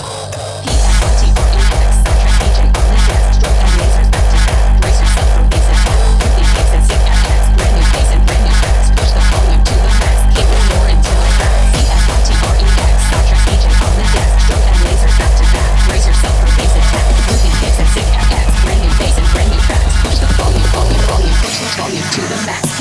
Oh.